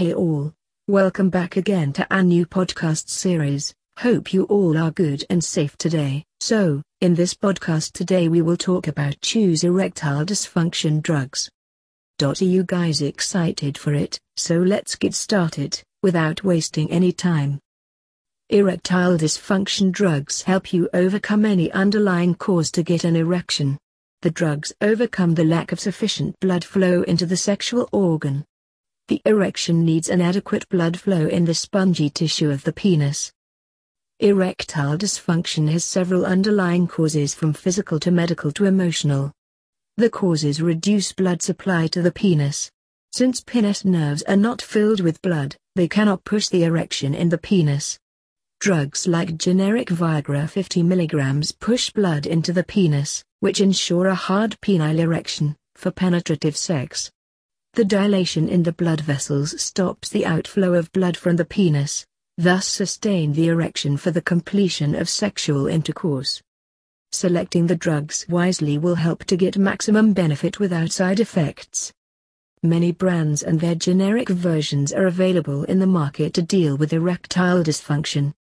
Hey all, welcome back again to our new podcast series. Hope you all are good and safe today. So, in this podcast today we will talk about choose erectile dysfunction drugs. Dot, Are you guys excited for it? So let's get started, without wasting any time. Erectile dysfunction drugs help you overcome any underlying cause to get an erection. The drugs overcome the lack of sufficient blood flow into the sexual organ. The erection needs an adequate blood flow in the spongy tissue of the penis. Erectile dysfunction has several underlying causes from physical to medical to emotional. The causes reduce blood supply to the penis. Since penis nerves are not filled with blood, they cannot push the erection in the penis. Drugs like generic Viagra 50 mg push blood into the penis, which ensure a hard penile erection, for penetrative sex. The dilation in the blood vessels stops the outflow of blood from the penis, thus sustain the erection for the completion of sexual intercourse. Selecting the drugs wisely will help to get maximum benefit without side effects. Many brands and their generic versions are available in the market to deal with erectile dysfunction.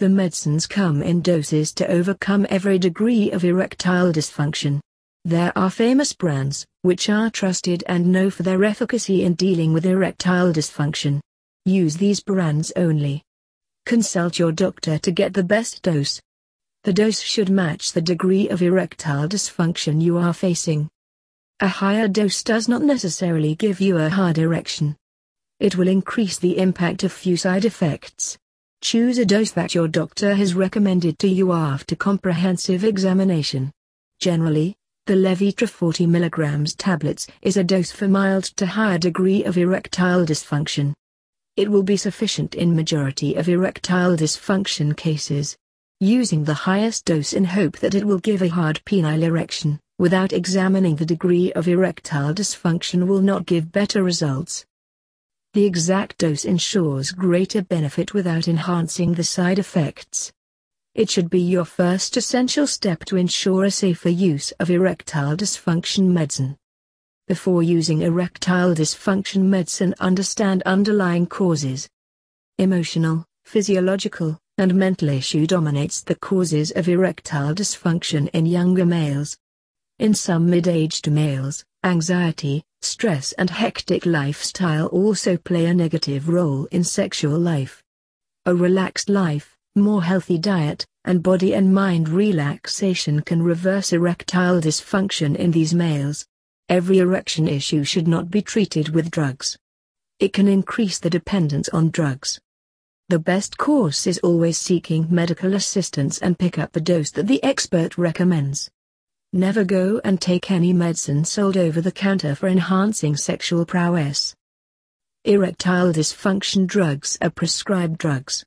The medicines come in doses to overcome every degree of erectile dysfunction. There are famous brands, which are trusted and know for their efficacy in dealing with erectile dysfunction. Use these brands only. Consult your doctor to get the best dose. The dose should match the degree of erectile dysfunction you are facing. A higher dose does not necessarily give you a hard erection. It will increase the impact of few side effects. Choose a dose that your doctor has recommended to you after comprehensive examination. Generally, the Levitra 40 mg tablets is a dose for mild to higher degree of erectile dysfunction. It will be sufficient in majority of erectile dysfunction cases. Using the highest dose in hope that it will give a hard penile erection, without examining the degree of erectile dysfunction will not give better results. The exact dose ensures greater benefit without enhancing the side effects. It should be your first essential step to ensure a safer use of erectile dysfunction medicine. Before using erectile dysfunction medicine understand underlying causes. Emotional, physiological, and mental issue dominates the causes of erectile dysfunction in younger males. In some mid-aged males, anxiety, stress and hectic lifestyle also play a negative role in sexual life. A relaxed life, more healthy diet, and body and mind relaxation can reverse erectile dysfunction in these males. Every erection issue should not be treated with drugs. It can increase the dependence on drugs. The best course is always seeking medical assistance and pick up the dose that the expert recommends. Never go and take any medicine sold over the counter for enhancing sexual prowess. Erectile dysfunction drugs are prescribed drugs.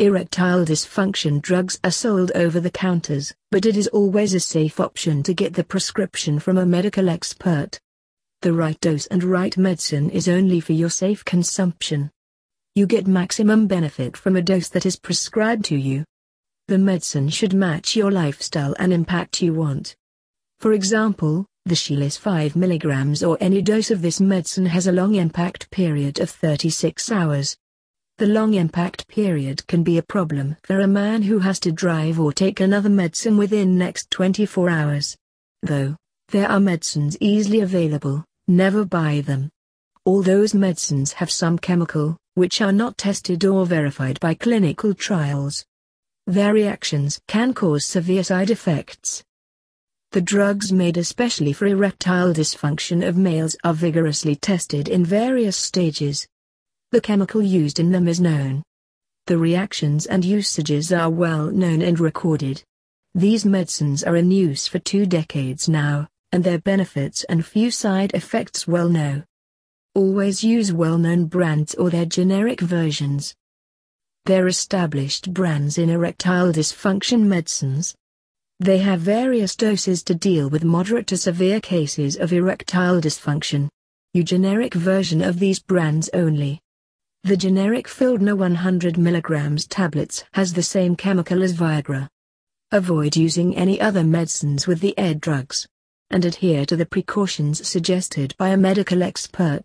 Erectile dysfunction drugs are sold over the counters, but it is always a safe option to get the prescription from a medical expert. The right dose and right medicine is only for your safe consumption. You get maximum benefit from a dose that is prescribed to you. The medicine should match your lifestyle and impact you want. For example, the Cialis 5 mg or any dose of this medicine has a long impact period of 36 hours. The long impact period can be a problem for a man who has to drive or take another medicine within next 24 hours. Though, there are medicines easily available, never buy them. All those medicines have some chemical, which are not tested or verified by clinical trials. Their reactions can cause severe side effects. The drugs made especially for erectile dysfunction of males are vigorously tested in various stages. The chemical used in them is known. The reactions and usages are well known and recorded. These medicines are in use for two decades now, and their benefits and few side effects well known. Always use well-known brands or their generic versions. They're established brands in erectile dysfunction medicines. They have various doses to deal with moderate to severe cases of erectile dysfunction. U generic version of these brands only. The generic Fildena 100 mg tablets has the same chemical as Viagra. Avoid using any other medicines with the ED drugs. And adhere to the precautions suggested by a medical expert.